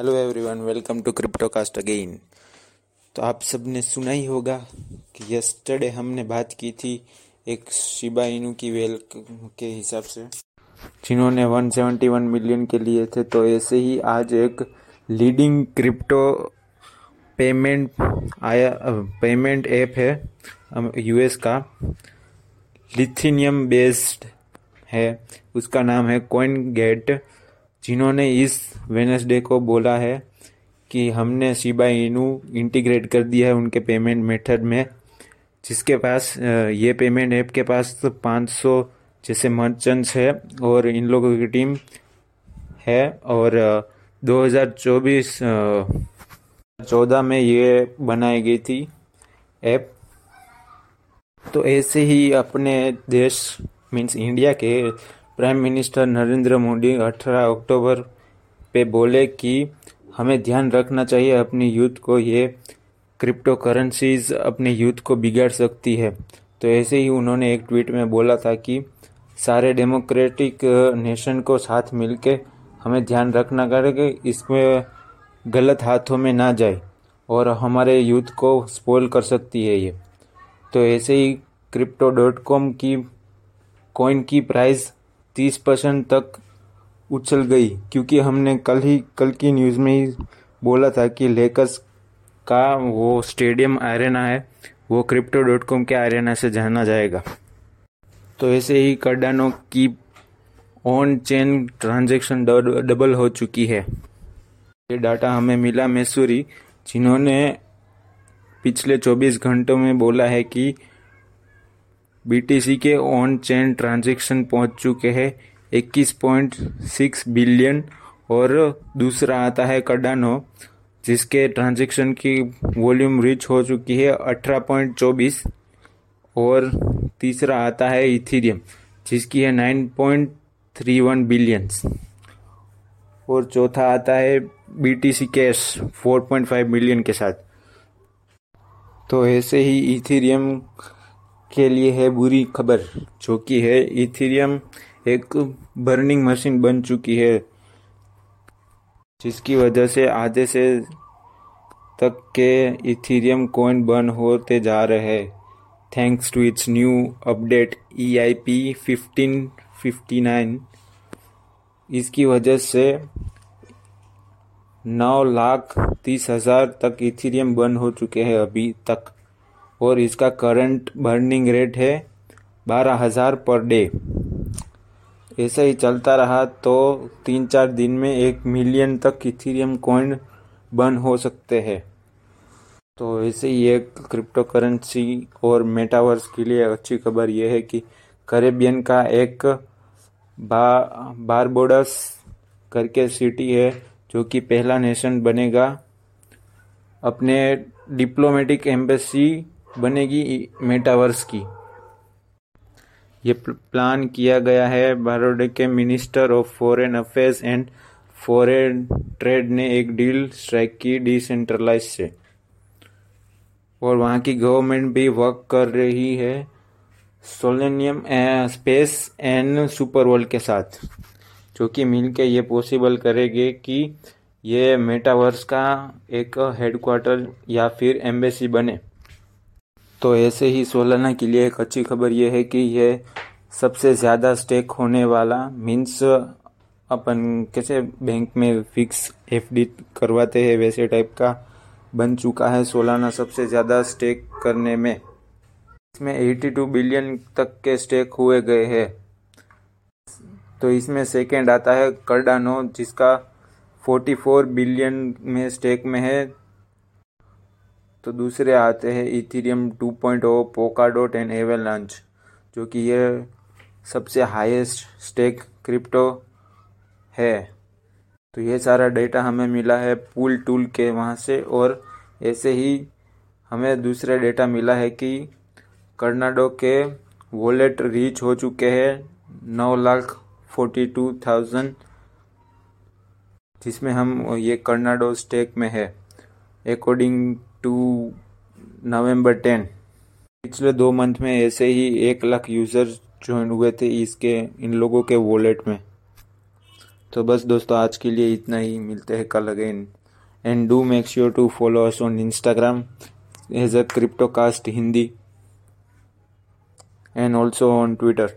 Hello everyone welcome to cryptocast again तो आप सबने सुना ही होगा कि यस्टरडे हमने बात की थी एक शिबा इनू की वेल के हिसाब से, जिन्होंने 171 मिलियन के लिए थे। तो ऐसे ही आज एक लीडिंग क्रिप्टो पेमेंट आया पेमेंट ऐप है यूएस का। लिथिनियम बेस्ड है, उसका नाम है कॉइन गेट जिन्होंने इस वेनसडे को बोला है कि हमने शिबा इनू इंटीग्रेट कर दिया है उनके पेमेंट मेथड में, जिसके पास ये पेमेंट ऐप के पास तो 500 जैसे मर्चेंट्स है और इन लोगों की टीम है और 2024 चौदह में ये बनाई गई थी ऐप तो ऐसे ही अपने देश मीन्स इंडिया के prime minister Narendra Modi 18 October पे बोले कि हमें ध्यान रखना चाहिए अपनी यूथ को, ये क्रिप्टो करेंसीज अपने यूथ को बिगाड़ सकती है। तो ऐसे ही उन्होंने एक ट्वीट में बोला था कि सारे डेमोक्रेटिक नेशन को साथ मिलके हमें ध्यान रखना करेगा इसमें गलत हाथों में ना जाए और हमारे यूथ को स्पॉइल कर सकती है ये। तो ऐसे ही क्रिप्टो डॉट कॉम की कॉइन की प्राइस तीस परसेंट तक उछल गई, क्योंकि हमने कल ही, कल की न्यूज़ में ही बोला था कि लेकर्स का वो स्टेडियम आरेना है, वो क्रिप्टो डॉट कॉम के आरेना से जाना जाएगा। तो ऐसे ही कार्डानो की ऑन चेन ट्रांजेक्शन डबल हो चुकी है। ये डाटा हमें मिला मैसूरी, जिन्होंने पिछले 24 घंटों में बोला है कि बीटीसी के ऑन चेन ट्रांजैक्शन पहुँच चुके हैं। 21.6 बिलियन और दूसरा आता है कडानो जिसके ट्रांजैक्शन की वॉल्यूम रिच हो चुकी है 18.24 और तीसरा आता है इथीरियम जिसकी है 9.31 बिलियंस और चौथा आता है B T C cash 4.5 million के साथ। तो ऐसे ही इथीरियम के लिए है बुरी खबर, जो कि है इथीरियम एक बर्निंग मशीन बन चुकी है, जिसकी वजह से आधे से तक के इथीरियम कॉइन बर्न होते जा रहे हैं। Thanks to its new update E I P fifteen fifty nine इसकी वजह से नौ लाख तीस हज़ार तक इथीरियम बर्न हो चुके हैं अभी तक। और इसका करंट बर्निंग रेट है बारह हज़ार पर डे ऐसा ही चलता रहा तो तीन चार दिन में एक मिलियन तक इथीरियम कॉइन बर्न हो सकते हैं। तो ऐसे ही एक क्रिप्टो करेंसी और मेटावर्स के लिए अच्छी खबर यह है कि करेबियन का एक बा बारबोडस करके सिटी है जो कि पहला नेशन बनेगा। अपने डिप्लोमेटिक एम्बेसी बनेगी मेटावर्स की। ये प्लान किया गया है बड़ौदे के minister of foreign affairs and foreign trade ने एक डील स्ट्राइक की डिसेंट्रलाइज से। और वहाँ की गवर्नमेंट भी वर्क कर रही है सोलेनियम स्पेस एंड सुपर वर्ल्ड के साथ, जो कि मिलके ये पॉसिबल करेंगे कि ये मेटावर्स का एक हेडक्वार्टर या फिर एम्बेसी बने। तो ऐसे ही सोलाना के लिए एक अच्छी खबर यह है कि यह सबसे ज़्यादा स्टेक होने वाला मीन्स अपन कैसे बैंक में फिक्स एफडी करवाते हैं वैसे टाइप का बन चुका है सोलाना सबसे ज़्यादा स्टेक करने में। इसमें 82 बिलियन तक के स्टेक हुए गए हैं। तो इसमें सेकेंड आता है कर्डानो जिसका 44 बिलियन में स्टेक में है। तो दूसरे आते हैं इथीरियम 2.0 पोकाडोट एंड एवेलांच जो कि ये सबसे हाईएस्ट स्टेक क्रिप्टो है। तो ये सारा डेटा हमें मिला है पूल टूल के वहाँ से और ऐसे ही हमें दूसरा डेटा मिला है कि कर्नाडो के वॉलेट रीच हो चुके हैं नौ लाख फोर्टी टू थाउज़ेंड जिसमें हम ये कर्नाडो स्टेक में है। According to November ten. पिछले दो मंथ में ऐसे ही एक लाख यूज़र ज्वाइन हुए थे इसके, इन लोगों के वॉलेट में। तो बस दोस्तों, आज के लिए इतना ही। मिलते हैं कल again and do make sure to follow us on Instagram as a cryptocast Hindi and also on Twitter